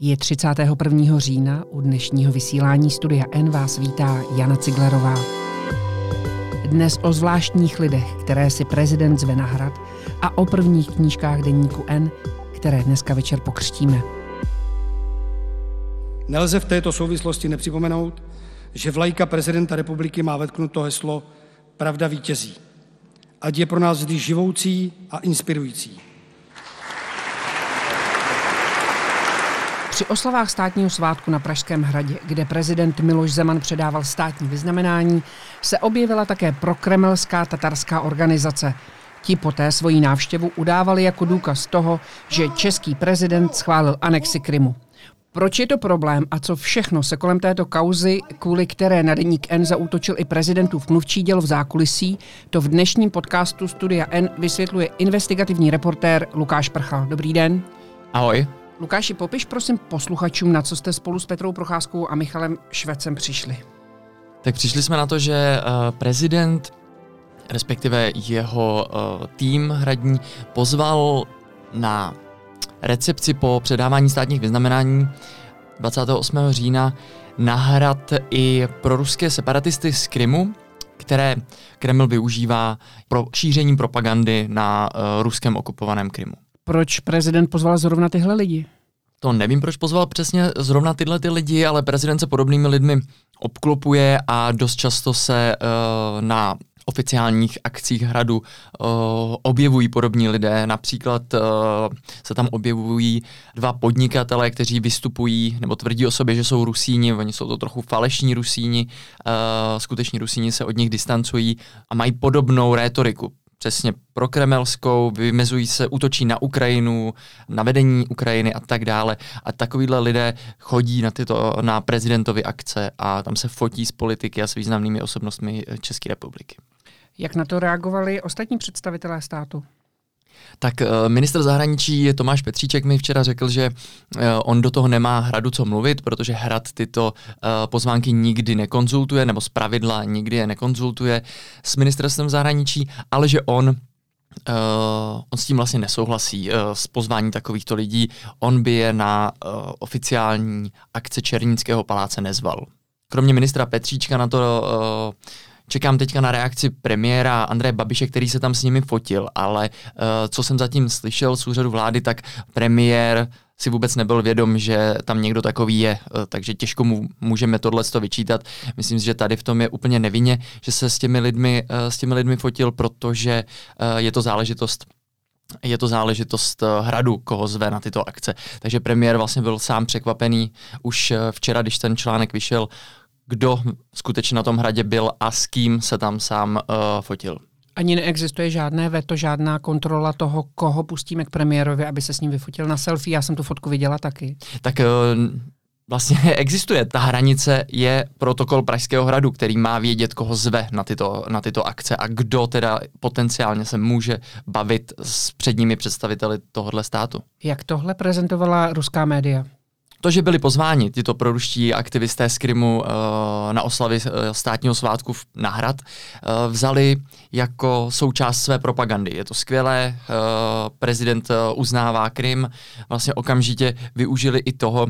Je 31. října, u dnešního vysílání Studia N vás vítá Jana Ciglerová. Dnes o zvláštních lidech, které si prezident zve na hrad a o prvních knížkách deníku N, které dneska večer pokřtíme. Nelze v této souvislosti nepřipomenout, že vlajka prezidenta republiky má vetknuto heslo Pravda vítězí. Ať je pro nás vždy živoucí a inspirující. Při oslavách státního svátku na Pražském hradě, kde prezident Miloš Zeman předával státní vyznamenání, se objevila také prokremelská tatarská organizace. Ti poté svoji návštěvu udávali jako důkaz toho, že český prezident schválil anexi Krymu. Proč je to problém a co všechno se kolem této kauzy, kvůli které na deník N zaútočil i prezidentův mluvčí děl v zákulisí, to v dnešním podcastu Studia N vysvětluje investigativní reportér Lukáš Prchal. Dobrý den. Ahoj. Lukáši, popiš prosím posluchačům, na co jste spolu s Petrou Procházkou a Michalem Švecem přišli. Tak přišli jsme na to, že uh, prezident, respektive jeho uh, tým hradní, pozval na recepci po předávání státních vyznamenání 28. října na hrad i pro ruské separatisty z Krymu, které Kreml využívá pro šíření propagandy na uh, ruském okupovaném Krymu. Proč prezident pozval zrovna tyhle lidi? To nevím, proč pozval přesně zrovna tyhle ty lidi, ale prezident se podobnými lidmi obklopuje a dost často se uh, na oficiálních akcích hradu uh, objevují podobní lidé. Například uh, se tam objevují dva podnikatele, kteří vystupují nebo tvrdí o sobě, že jsou Rusíni. Oni jsou to trochu falešní Rusíni. Uh, skuteční Rusíni se od nich distancují a mají podobnou rétoriku přesně pro kremelskou, vymezují se, útočí na Ukrajinu, na vedení Ukrajiny a tak dále. A takovýhle lidé chodí na tyto, na prezidentovy akce a tam se fotí s politiky a s významnými osobnostmi České republiky. Jak na to reagovali ostatní představitelé státu? Tak eh, minister zahraničí Tomáš Petříček mi včera řekl, že eh, on do toho nemá hradu co mluvit, protože hrad tyto eh, pozvánky nikdy nekonzultuje, nebo z pravidla nikdy je nekonzultuje s ministerstvem zahraničí, ale že on Uh, on s tím vlastně nesouhlasí uh, s pozvání takovýchto lidí. On by je na uh, oficiální akce Černického paláce nezval. Kromě ministra Petříčka na to uh, Čekám teďka na reakci premiéra Andreje Babiše, který se tam s nimi fotil, ale uh, co jsem zatím slyšel z úřadu vlády, tak premiér si vůbec nebyl vědom, že tam někdo takový je, uh, takže těžko mu můžeme tohle vyčítat. Myslím si, že tady v tom je úplně nevinně, že se s těmi lidmi, uh, s těmi lidmi fotil, protože je to záležitost je to záležitost hradu, koho zve na tyto akce. Takže premiér vlastně byl sám překvapený už včera, když ten článek vyšel, kdo skutečně na tom hradě byl a s kým se tam sám uh, fotil. Ani neexistuje žádné veto, žádná kontrola toho, koho pustíme k premiérovi, aby se s ním vyfotil na selfie. Já jsem tu fotku viděla taky. Tak uh, vlastně existuje. Ta hranice je protokol Pražského hradu, který má vědět, koho zve na tyto, na tyto akce a kdo teda potenciálně se může bavit s předními představiteli tohohle státu. Jak tohle prezentovala ruská média? To, že byli pozváni tyto proruští aktivisté z Krymu uh, na oslavy uh, státního svátku na hrad, uh, vzali jako součást své propagandy. Je to skvělé, prezident uznává Krym, vlastně okamžitě využili i toho,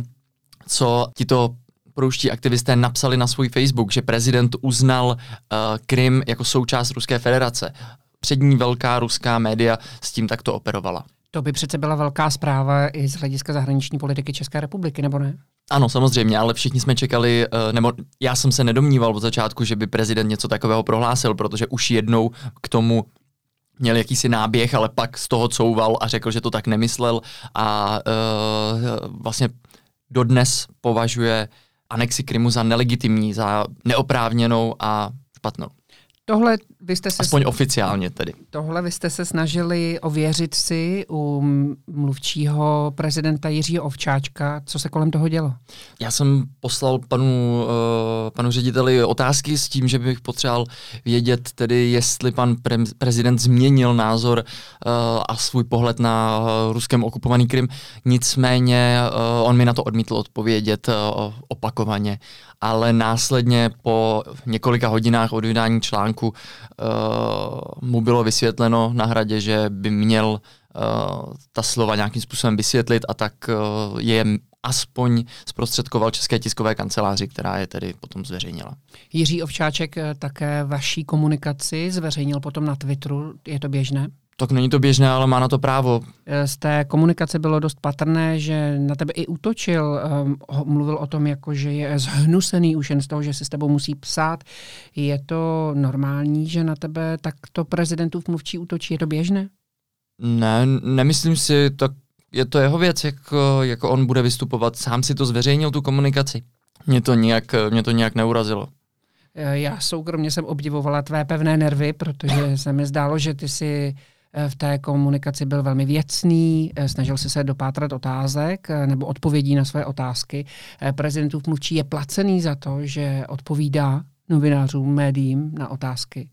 co tito proruští aktivisté napsali na svůj Facebook, že prezident uznal uh, Krym jako součást Ruské federace. Přední velká ruská média s tím takto operovala. To by přece byla velká zpráva i z hlediska zahraniční politiky České republiky, nebo ne? Ano, samozřejmě, ale všichni jsme čekali, eh, nebo já jsem se nedomníval od začátku, že by prezident něco takového prohlásil, protože už jednou k tomu měl jakýsi náběh, ale pak z toho couval a řekl, že to tak nemyslel a uh, vlastně dodnes považuje anexi Krymu za nelegitimní, za neoprávněnou a špatnou. Tohle vy jste se... Aspoň oficiálně tedy. Tohle vy jste se snažili ověřit si u mluvčího prezidenta Jiřího Ovčáčka. Co se kolem toho dělo? Já jsem poslal panu, uh, panu řediteli otázky s tím, že bych potřeboval vědět tedy, jestli pan pre- prezident změnil názor uh, a svůj pohled na uh, ruském okupovaný Krym. Nicméně uh, on mi na to odmítl odpovědět uh, opakovaně ale následně po několika hodinách od vydání článku uh, mu bylo vysvětleno na hradě, že by měl uh, ta slova nějakým způsobem vysvětlit a tak uh, je aspoň zprostředkoval České tiskové kanceláři, která je tedy potom zveřejnila. Jiří Ovčáček také vaší komunikaci zveřejnil potom na Twitteru. Je to běžné? Tak není to běžné, ale má na to právo. Z té komunikace bylo dost patrné, že na tebe i útočil. Um, mluvil o tom, jako, že je zhnusený už jen z toho, že se s tebou musí psát. Je to normální, že na tebe takto prezidentův mluvčí útočí? Je to běžné? Ne, nemyslím si, tak je to jeho věc, jako, jako on bude vystupovat. Sám si to zveřejnil, tu komunikaci. Mě to nějak, mě to nějak neurazilo. Já soukromně jsem obdivovala tvé pevné nervy, protože se mi zdálo, že ty si v té komunikaci byl velmi věcný, snažil se se dopátrat otázek nebo odpovědí na své otázky. Prezidentův mluvčí je placený za to, že odpovídá novinářům, médiím na otázky.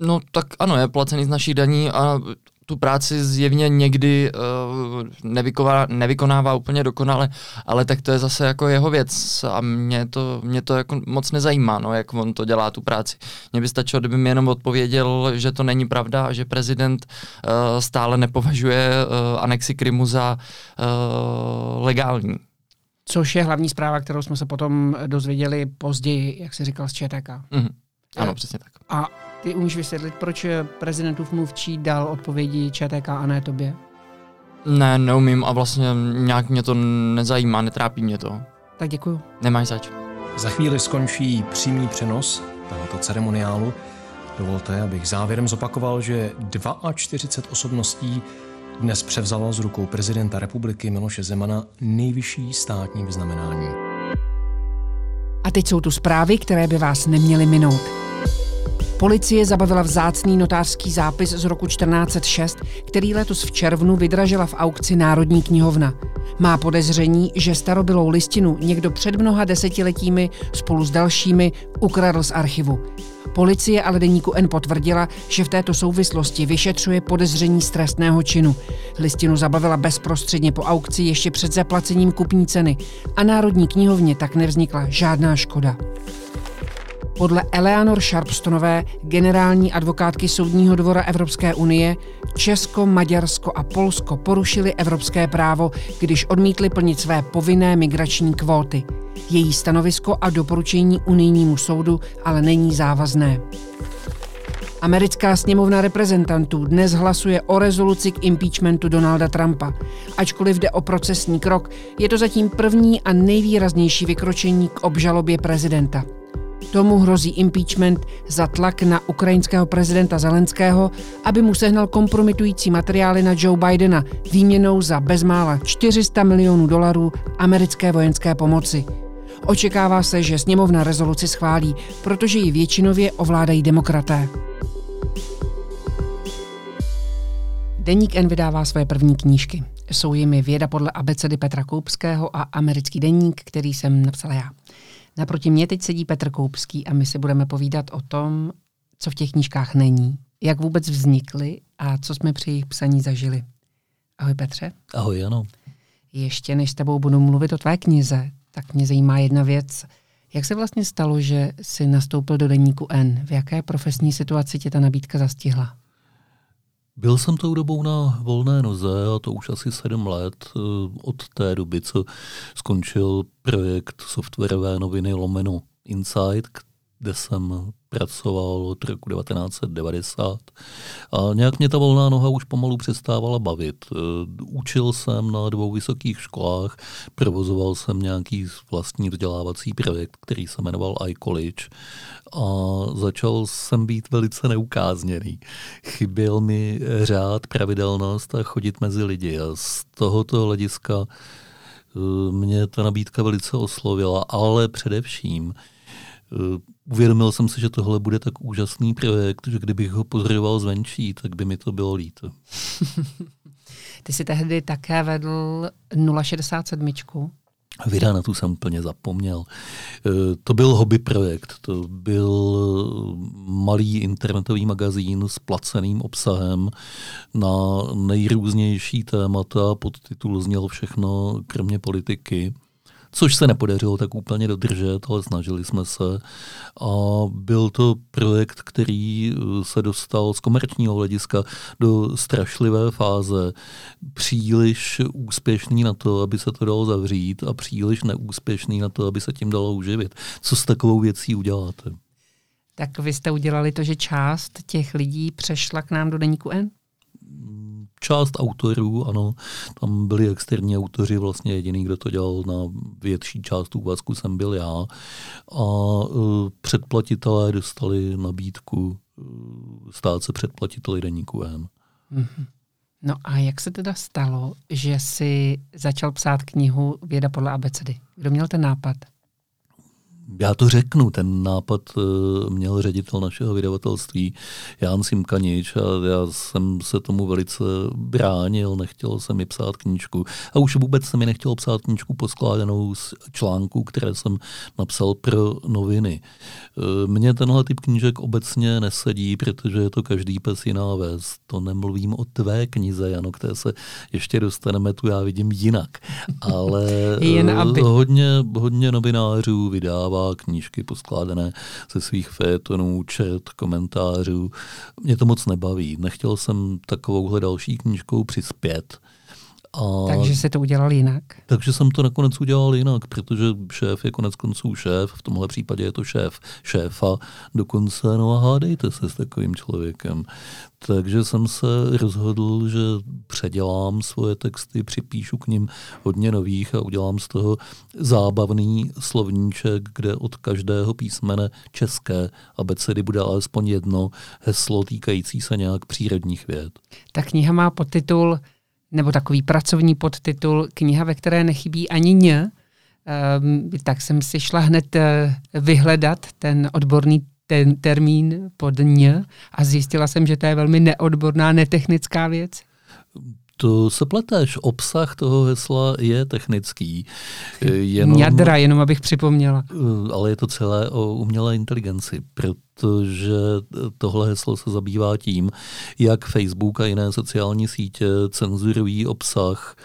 No tak ano, je placený z naší daní a tu práci zjevně někdy uh, nevykonává, nevykonává úplně dokonale, ale tak to je zase jako jeho věc a mě to, mě to jako moc nezajímá, no, jak on to dělá tu práci. Mně by stačilo, kdyby mi jenom odpověděl, že to není pravda a že prezident uh, stále nepovažuje uh, anexi Krymu za uh, legální. Což je hlavní zpráva, kterou jsme se potom dozvěděli později, jak se říkal, z ČTK. Mm-hmm. Ano, přesně tak. A ty umíš vysvětlit, proč prezidentův mluvčí dal odpovědi ČTK a ne tobě? Ne, neumím a vlastně nějak mě to nezajímá, netrápí mě to. Tak děkuju. Nemáš zač. Za chvíli skončí přímý přenos tohoto ceremoniálu. Dovolte, abych závěrem zopakoval, že 42 osobností dnes převzalo z rukou prezidenta republiky Miloše Zemana nejvyšší státní vyznamenání. A teď jsou tu zprávy, které by vás neměly minout. Policie zabavila vzácný notářský zápis z roku 1406, který letos v červnu vydražila v aukci Národní knihovna. Má podezření, že starobylou listinu někdo před mnoha desetiletími spolu s dalšími ukradl z archivu. Policie ale deníku N potvrdila, že v této souvislosti vyšetřuje podezření z trestného činu. Listinu zabavila bezprostředně po aukci ještě před zaplacením kupní ceny a Národní knihovně tak nevznikla žádná škoda. Podle Eleanor Sharpstonové, generální advokátky Soudního dvora Evropské unie, Česko, Maďarsko a Polsko porušili evropské právo, když odmítli plnit své povinné migrační kvóty. Její stanovisko a doporučení unijnímu soudu ale není závazné. Americká sněmovna reprezentantů dnes hlasuje o rezoluci k impeachmentu Donalda Trumpa. Ačkoliv jde o procesní krok, je to zatím první a nejvýraznější vykročení k obžalobě prezidenta. Tomu hrozí impeachment za tlak na ukrajinského prezidenta Zelenského, aby mu sehnal kompromitující materiály na Joe Bidena výměnou za bezmála 400 milionů dolarů americké vojenské pomoci. Očekává se, že sněmovna rezoluci schválí, protože ji většinově ovládají demokraté. Deník N vydává své první knížky. Jsou jimi Věda podle abecedy Petra Koupského a americký deník, který jsem napsala já. Naproti mě teď sedí Petr Koupský a my si budeme povídat o tom, co v těch knížkách není, jak vůbec vznikly a co jsme při jejich psaní zažili. Ahoj Petře. Ahoj, ano. Ještě než s tebou budu mluvit o tvé knize, tak mě zajímá jedna věc. Jak se vlastně stalo, že jsi nastoupil do deníku N? V jaké profesní situaci tě ta nabídka zastihla? Byl jsem tou dobou na volné noze a to už asi sedm let eh, od té doby, co skončil projekt softwarové noviny Lomeno Insight, kde jsem pracoval od roku 1990 a nějak mě ta volná noha už pomalu přestávala bavit. Eh, učil jsem na dvou vysokých školách, provozoval jsem nějaký vlastní vzdělávací projekt, který se jmenoval iCollege a začal jsem být velice neukázněný. Chyběl mi řád, pravidelnost a chodit mezi lidi a z tohoto hlediska eh, mě ta nabídka velice oslovila, ale především uvědomil jsem si, že tohle bude tak úžasný projekt, že kdybych ho pozoroval zvenčí, tak by mi to bylo líto. Ty jsi tehdy také vedl 067. Vida na tu jsem úplně zapomněl. Eh, to byl hobby projekt, to byl malý internetový magazín s placeným obsahem na nejrůznější témata, podtitul zněl všechno kromě politiky což se nepodařilo tak úplně dodržet, ale snažili jsme se. A byl to projekt, který eh, se dostal z komerčního hlediska do strašlivé fáze. Příliš úspěšný na to, aby se to dalo zavřít a příliš neúspěšný na to, aby se tím dalo uživit. Co s takovou věcí uděláte? Tak vy jste udělali to, že část těch lidí přešla k nám do deníku N? Část autorů, ano, tam byli externí autoři, vlastně jediný, kdo to dělal na větší část úvazku jsem byl já. A uh, předplatitelé dostali nabídku uh, stát se předplatiteli deníku M. Mm-hmm. No a jak se teda stalo, že si začal psát knihu Věda podle abecedy? Kdo měl ten nápad? Já to řeknu, ten nápad uh, měl ředitel našeho vydavatelství Jan Simkanič a já jsem se tomu velice bránil, nechtěl jsem mi psát knížku a už vůbec se mi nechtělo psát knížku poskládanou z článků, které jsem napsal pro noviny. Uh, mně tenhle typ knížek obecně nesedí, protože je to každý pes jiná ves. To nemluvím o tvé knize, Jano, které se ještě dostaneme, tu já vidím jinak. Ale Jen aby... hodně, hodně novinářů vydává vydává knížky poskládané ze svých fétonů, čet, komentářů. Mě to moc nebaví. Nechtěl jsem takovouhle další knížkou přispět. A, takže se to udělal jinak? Takže jsem to nakonec udělal jinak, protože šéf je konec konců šéf, v tomhle případě je to šéf šéfa, dokonce no a hádejte se s takovým člověkem. Takže jsem se rozhodl, že předělám svoje texty, připíšu k ním hodně nových a udělám z toho zábavný slovníček, kde od každého písmene české abecedy bude alespoň jedno heslo týkající se nějak přírodních věd. Ta kniha má podtitul nebo takový pracovní podtitul kniha, ve které nechybí ani ně, um, tak jsem si šla hned uh, vyhledat ten odborný ten termín pod ně a zjistila jsem, že to je velmi neodborná, netechnická věc. To se pleteš, obsah toho hesla je technický. Jenom, Jadra, jenom abych připomněla. Eh, ale je to celé o umělé inteligenci, protože tohle heslo se zabývá tím, jak Facebook a jiné sociální sítě cenzurují obsah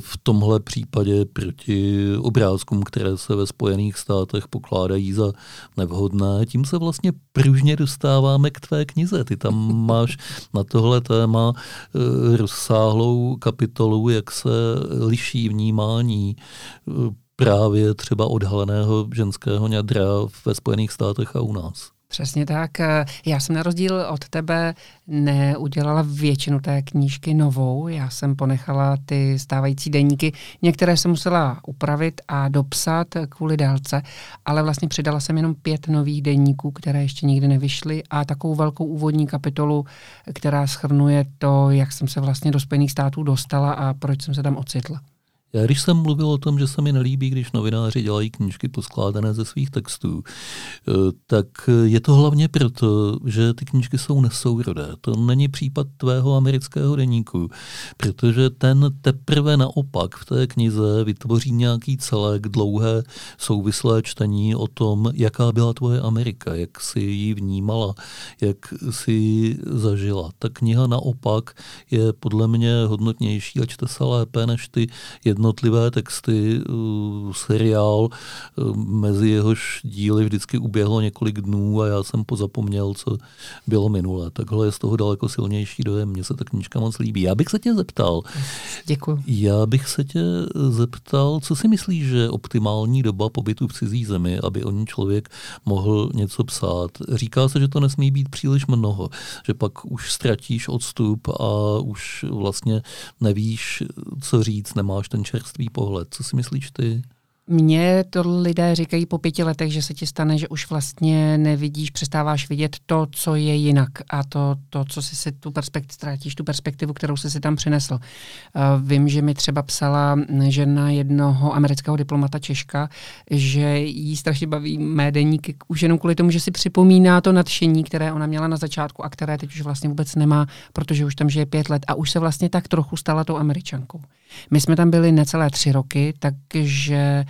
v tomhle případě proti obrázkům, které se ve Spojených státech pokládají za nevhodné. Tím se vlastně pružně dostáváme k tvé knize. Ty tam máš na tohle téma eh, rozsáhlou kapitolu, jak se liší vnímání eh, právě třeba odhaleného ženského ňadra ve Spojených státech a u nás. Přesně tak. Já jsem na rozdíl od tebe neudělala většinu té knížky novou. Já jsem ponechala ty stávající deníky. Některé jsem musela upravit a dopsat kvůli délce, ale vlastně přidala jsem jenom pět nových deníků, které ještě nikdy nevyšly a takovou velkou úvodní kapitolu, která schrnuje to, jak jsem se vlastně do Spojených států dostala a proč jsem se tam ocitla. Já když jsem mluvil o tom, že se mi nelíbí, když novináři dělají knížky poskládané ze svých textů, eh, tak je to hlavně proto, že ty knížky jsou nesourodé. To není případ tvého amerického deníku, protože ten teprve naopak v té knize vytvoří nějaký celek, dlouhé souvislé čtení o tom, jaká byla tvoje Amerika, jak si ji vnímala, jak si ji zažila. Ta kniha naopak je podle mě hodnotnější a čte se lépe než ty jedno jednotlivé texty, uh, seriál, uh, mezi jehož díly vždycky uběhlo několik dnů a já jsem pozapomněl, co bylo minule. Takhle je z toho daleko silnější dojem. Mně se ta knížka moc líbí. Já bych se tě zeptal. Děkuji. Já bych se tě zeptal, co si myslíš, že je optimální doba pobytu v cizí zemi, aby o ní člověk mohl něco psát. Říká se, že to nesmí být příliš mnoho, že pak už ztratíš odstup a už vlastně nevíš, co říct, nemáš ten čerstvý pohled. Co si myslíš ty? Mně to lidé říkají po pěti letech, že se ti stane, že už vlastně nevidíš, přestáváš vidět to, co je jinak a to, to co si si tu perspektivu, ztrátíš tu perspektivu, kterou jsi si tam přinesl. Uh, vím, že mi třeba psala žena jednoho amerického diplomata Češka, že jí strašně baví mé deníky už jenom kvůli tomu, že si připomíná to nadšení, které ona měla na začátku a které teď už vlastně vůbec nemá, protože už tam žije pět let a už se vlastně tak trochu stala tou američankou. My jsme tam byli necelé tři roky, takže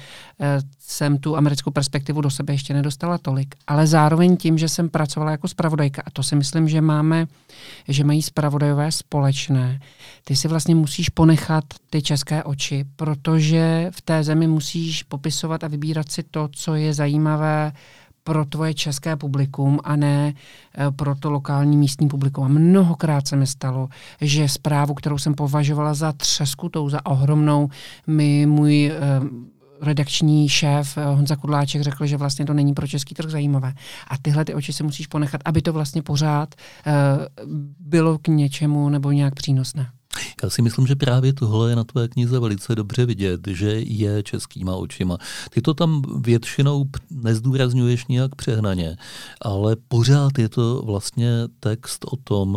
jsem tu americkou perspektivu do sebe ještě nedostala tolik. Ale zároveň tím, že jsem pracovala jako spravodajka, a to si myslím, že máme, že mají spravodajové společné, ty si vlastně musíš ponechat ty české oči, protože v té zemi musíš popisovat a vybírat si to, co je zajímavé pro tvoje české publikum a ne eh, pro to lokální místní publikum. A mnohokrát se mi stalo, že zprávu, kterou jsem považovala za třeskutou, za ohromnou, mi můj eh, redakční šéf eh, Honza Kudláček řekl, že vlastně to není pro český trh zajímavé. A tyhle ty oči se musíš ponechat, aby to vlastně pořád bylo k něčemu nebo nějak přínosné. Já si myslím, že právě tohle je na tvé knize velice dobře vidět, že je českýma očima. Ty to tam většinou nezdůrazňuješ nijak přehnaně, ale pořád je to vlastně text o tom,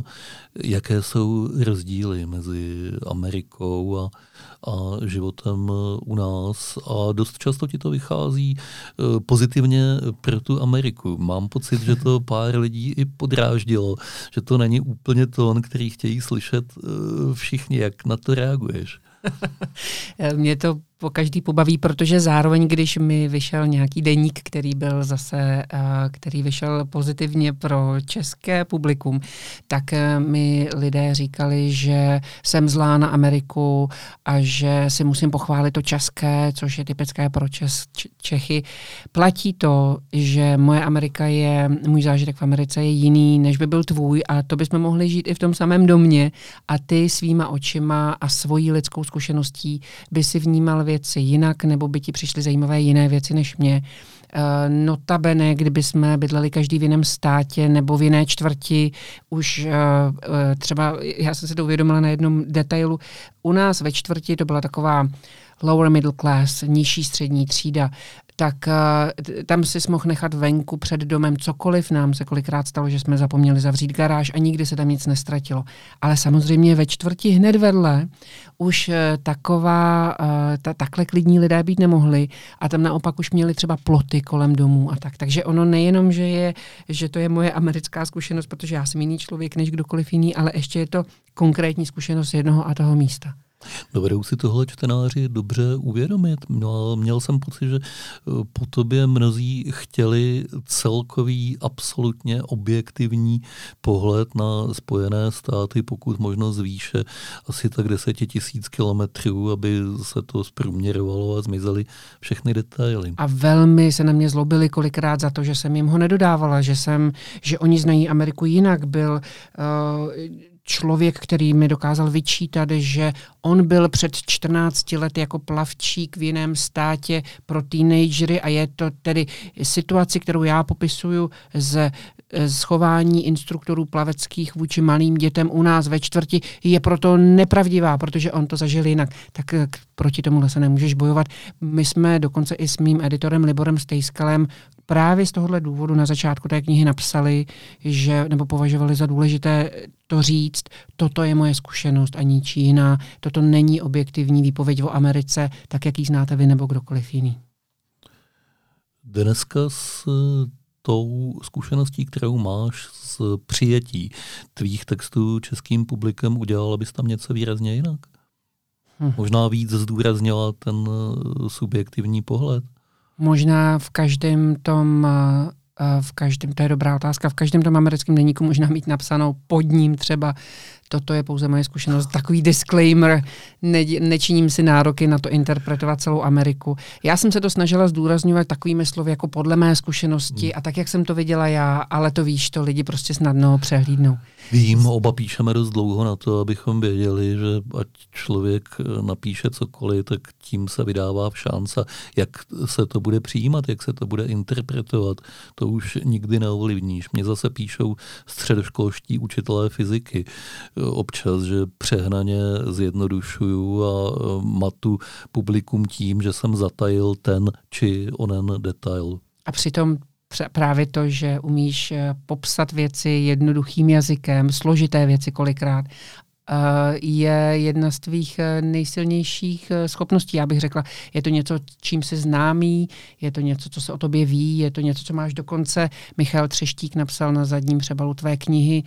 jaké jsou rozdíly mezi Amerikou a, a životem u nás. A dost často ti to vychází eh, pozitivně pro tu Ameriku. Mám pocit, že to pár lidí i podráždilo, že to není úplně tón, který chtějí slyšet eh, všichni. Jak na to reaguješ? Mě to po každý pobaví, protože zároveň, když mi vyšel nějaký deník, který byl zase, který vyšel pozitivně pro české publikum, tak e, mi lidé říkali, že jsem zlá na Ameriku a že si musím pochválit to české, což je typické pro Čes, Čechy. Platí to, že moje Amerika je, můj zážitek v Americe je jiný, než by byl tvůj a to bychom mohli žít i v tom samém domě a ty svýma očima a svojí lidskou zkušeností by si vnímal věci jinak, nebo by ti přišly zajímavé jiné věci než mě. Uh, notabene, kdyby jsme bydleli každý v jiném státě nebo v jiné čtvrti, už uh, uh, třeba, já jsem si to uvědomila na jednom detailu, u nás ve čtvrti to byla taková lower middle class, nižší střední třída tak uh, tam si mohl nechat venku před domem cokoliv. Nám se kolikrát stalo, že jsme zapomněli zavřít garáž a nikdy se tam nic nestratilo. Ale samozřejmě ve čtvrti hned vedle už uh, taková, uh, ta, takhle klidní lidé být nemohli a tam naopak už měli třeba ploty kolem domů a tak. Takže ono nejenom, že, je, že to je moje americká zkušenost, protože já jsem jiný člověk než kdokoliv jiný, ale ještě je to konkrétní zkušenost jednoho a toho místa. Dovedou si tohle čtenáři dobře uvědomit. No, měl jsem pocit, že eh, po tobě mnozí chtěli celkový, absolutně objektivní pohled na Spojené státy, pokud možno zvýše asi tak deseti tisíc kilometrů, aby se to zprůměrovalo a zmizely všechny detaily. A velmi se na mě zlobili kolikrát za to, že jsem jim ho nedodávala, že jsem, že oni znají Ameriku jinak. Byl uh, člověk, který mi dokázal vyčítat, že on byl před 14 lety jako plavčík v jiném státě pro teenagery a je to tedy situaci, kterou já popisuju z schování instruktorů plaveckých vůči malým dětem u nás ve čtvrti je proto nepravdivá, protože on to zažil jinak. Tak proti tomu se nemůžeš bojovat. My jsme dokonce i s mým editorem Liborem Stejskalem právě z tohohle důvodu na začátku té knihy napsali, že, nebo považovali za důležité to říct, toto je moje zkušenost a ničí jiná, toto není objektivní výpověď o Americe, tak jak ji znáte vy nebo kdokoliv jiný. Dneska s tou zkušeností, kterou máš z přijetí tvých textů českým publikem, udělala bys tam něco výrazně jinak? Hm. Možná víc zdůraznila ten subjektivní pohled? Možná v každém tom v každém, to je dobrá otázka, v každém tom americkém deníku možná mít napsanou pod ním třeba toto je pouze moje zkušenost, takový disclaimer, ne, nečiním si nároky na to interpretovat celou Ameriku. Já jsem se to snažila zdůrazňovat takovými slovy jako podle mé zkušenosti hmm. a tak, jak jsem to viděla já, ale to víš, to lidi prostě snadno přehlídnou. Vím, oba píšeme dost dlouho na to, abychom věděli, že ať člověk napíše cokoliv, tak tím se vydává v šance, jak se to bude přijímat, jak se to bude interpretovat, to už nikdy neovlivníš. Mě zase píšou středoškolští učitelé fyziky občas, že přehnaně zjednodušuju a e, matu publikum tím, že jsem zatajil ten či onen detail. A přitom právě to, že umíš e, popsat věci jednoduchým jazykem, složité věci kolikrát Eh, je jedna z tvých eh, nejsilnějších eh, schopností. Já bych řekla, je to něco, čím jsi známý, je to něco, co se o tobě ví, je to něco, co máš dokonce. Michal Třeštík napsal na zadním přebalu tvé knihy.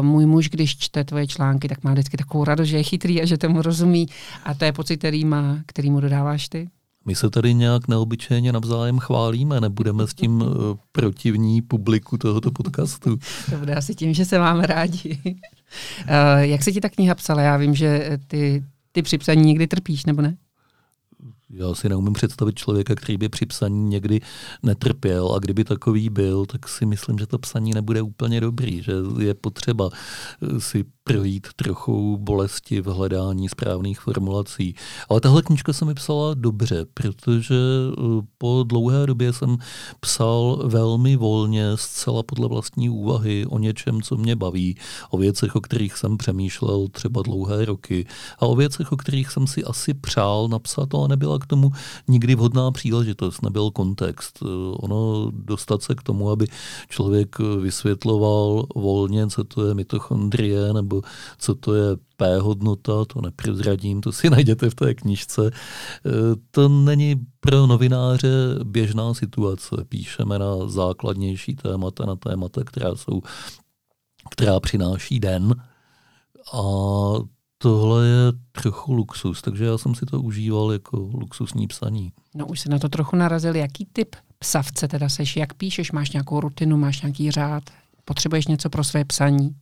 Můj muž, když čte tvoje články, tak má vždycky takovou radost, že je chytrý a že tomu rozumí. A to je pocit, který, má, který mu dodáváš ty? My se tady nějak neobyčejně navzájem chválíme, nebudeme s tím eh, protivní publiku tohoto podcastu. To bude asi tím, že se máme rádi. Eh, jak se ti ta kniha psala? Já vím, že ty, ty při psaní někdy trpíš, nebo ne? Já si neumím představit člověka, který by při psaní někdy netrpěl a kdyby takový byl, tak si myslím, že to psaní nebude úplně dobrý, že je potřeba eh, si projít trochu bolesti v hledání správných formulací. Ale tahle knižka se mi psala dobře, protože eh, po dlouhé době jsem psal velmi volně, zcela podle vlastní úvahy o něčem, co mě baví, o věcech, o kterých jsem přemýšlel třeba dlouhé roky a o věcech, o kterých jsem si asi přál napsat, ale nebyla k tomu nikdy vhodná příležitost, nebyl kontext. Eh, ono dostat se k tomu, aby člověk vysvětloval volně, co to je mitochondrie nebo co to je P hodnota, to neprozradím, to si najděte v té knižce. E, to není pro novináře běžná situace. Píšeme na základnější témata, na témata, která jsou která přináší den a tohle je trochu luxus, takže já jsem si to užíval jako luxusní psaní. No už se na to trochu narazil. Jaký typ psavce teda seš? Jak píšeš? Máš nějakou rutinu, máš nějaký řád? Potřebuješ něco pro své psaní?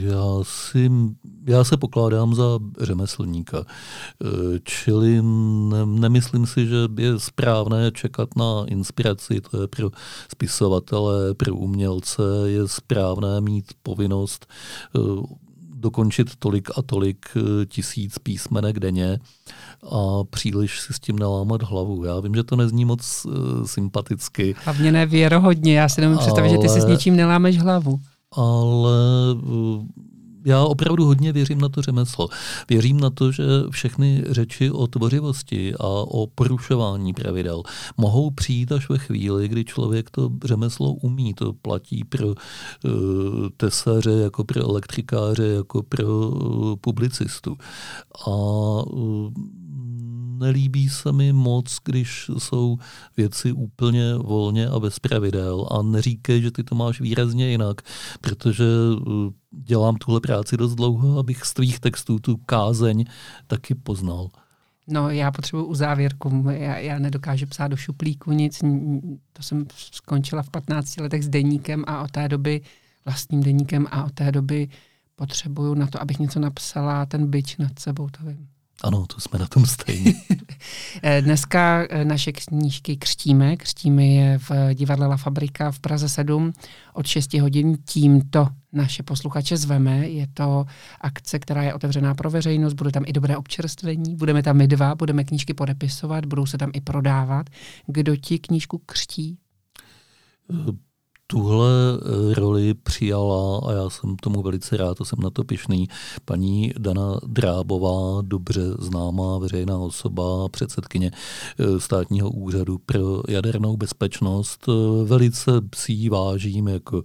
Já, si, já se pokládám za řemeslníka, čili ne, nemyslím si, že je správné čekat na inspiraci, to je pro spisovatele, pro umělce, je správné mít povinnost eh, dokončit tolik a tolik eh, tisíc písmenek denně a příliš si s tím nelámat hlavu. Já vím, že to nezní moc uh, sympaticky. Hlavně nevěrohodně, já si nemůžu představit, ale... že ty si s něčím nelámeš hlavu ale eh, já opravdu hodně věřím na to řemeslo. Věřím na to, že všechny řeči o tvořivosti a o porušování pravidel mohou přijít až ve chvíli, kdy člověk to řemeslo umí. To platí pro uh, tesaře, jako pro elektrikáře, jako pro uh, publicistu. A uh, nelíbí se mi moc, když jsou věci úplně volně a bez pravidel a neříkej, že ty to máš výrazně jinak, protože uh, dělám tuhle práci dost dlouho, abych z tvých textů tu kázeň taky poznal. No, já potřebuji uzávěrku. Já, já nedokážu psát do šuplíku nic. To jsem skončila v 15 letech s deníkem a od té doby vlastním deníkem a od té doby potřebuju na to, abych něco napsala ten byč nad sebou, to vím. Ano, to jsme na tom stejně. Eh, dneska eh, naše knížky křtíme. Křtíme je v divadle La Fabrika v Praze 7 od 6 hodin. Tímto naše posluchače zveme. Je to akce, která je otevřená pro veřejnost, bude tam i dobré občerstvení, budeme tam my dva, budeme knížky podepisovat, budou se tam i prodávat. Kdo ti knížku křtí? Tuhle eh, roli přijala, a já jsem tomu velice rád, to jsem na to pišný, paní Dana Drábová, dobře známá veřejná osoba, předsedkyně eh, státního úřadu pro jadernou bezpečnost. Eh, velice si vážím jako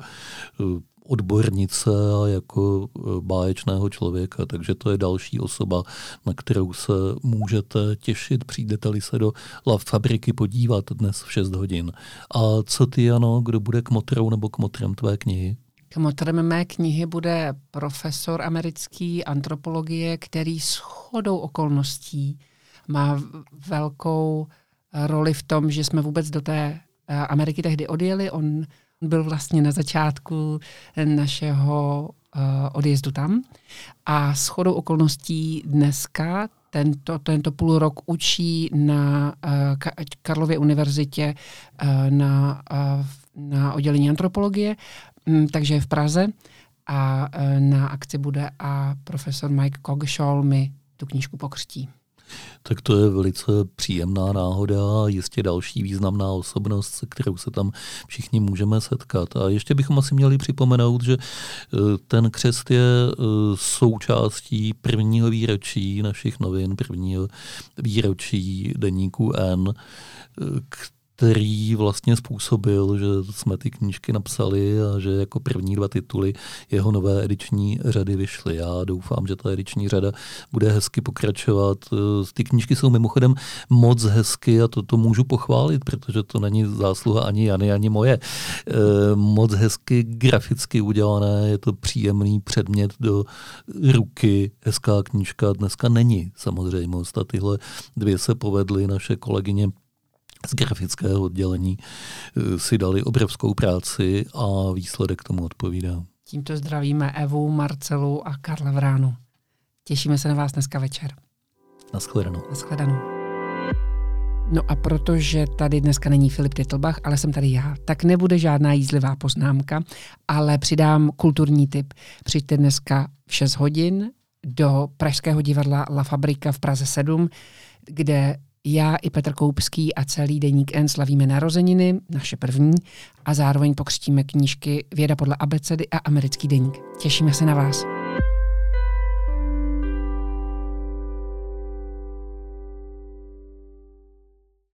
odbornice a jako e, báječného člověka, takže to je další osoba, na kterou se můžete těšit. Přijdete-li se do La Fabriky podívat dnes v 6 hodin. A co ty, Jano, kdo bude k motrou nebo k motrem tvé knihy? Motrem mé knihy bude profesor americký antropologie, který s chodou okolností má velkou roli v tom, že jsme vůbec do té e, Ameriky tehdy odjeli. On byl vlastně na začátku našeho uh, odjezdu tam. A s chodou okolností dneska tento, tento půl rok učí na uh, Karlově univerzitě uh, na, uh, na oddělení antropologie, um, takže v Praze. A uh, na akci bude a profesor Mike Kogšol mi tu knížku pokřtí. Tak to je velice příjemná náhoda a jistě další významná osobnost, se kterou se tam všichni můžeme setkat. A ještě bychom asi měli připomenout, že eh, ten křest je eh, součástí prvního výročí našich novin, prvního výročí deníku N, který vlastně způsobil, že jsme ty knížky napsali a že jako první dva tituly jeho nové ediční řady vyšly. Já doufám, že ta ediční řada bude hezky pokračovat. Ty knížky jsou mimochodem moc hezky a to, to můžu pochválit, protože to není zásluha ani Jany, ani moje. E, moc hezky graficky udělané, je to příjemný předmět do ruky, hezká knížka dneska není samozřejmost a tyhle dvě se povedly naše kolegyně z grafického oddělení eh, si dali obrovskou práci a výsledek tomu odpovídá. Tímto zdravíme Evu, Marcelu a Karla Vránu. Těšíme se na vás dneska večer. Naschledanou. Naschledanou. No a protože tady dneska není Filip Titlbach, ale jsem tady já, tak nebude žádná jízlivá poznámka, ale přidám kulturní tip. Přijďte dneska v 6 hodin do Pražského divadla La Fabrika v Praze 7, kde já i Petr Koupský a celý deník N slavíme narozeniny, naše první, a zároveň pokřtíme knížky Věda podle abecedy a americký deník. Těšíme se na vás.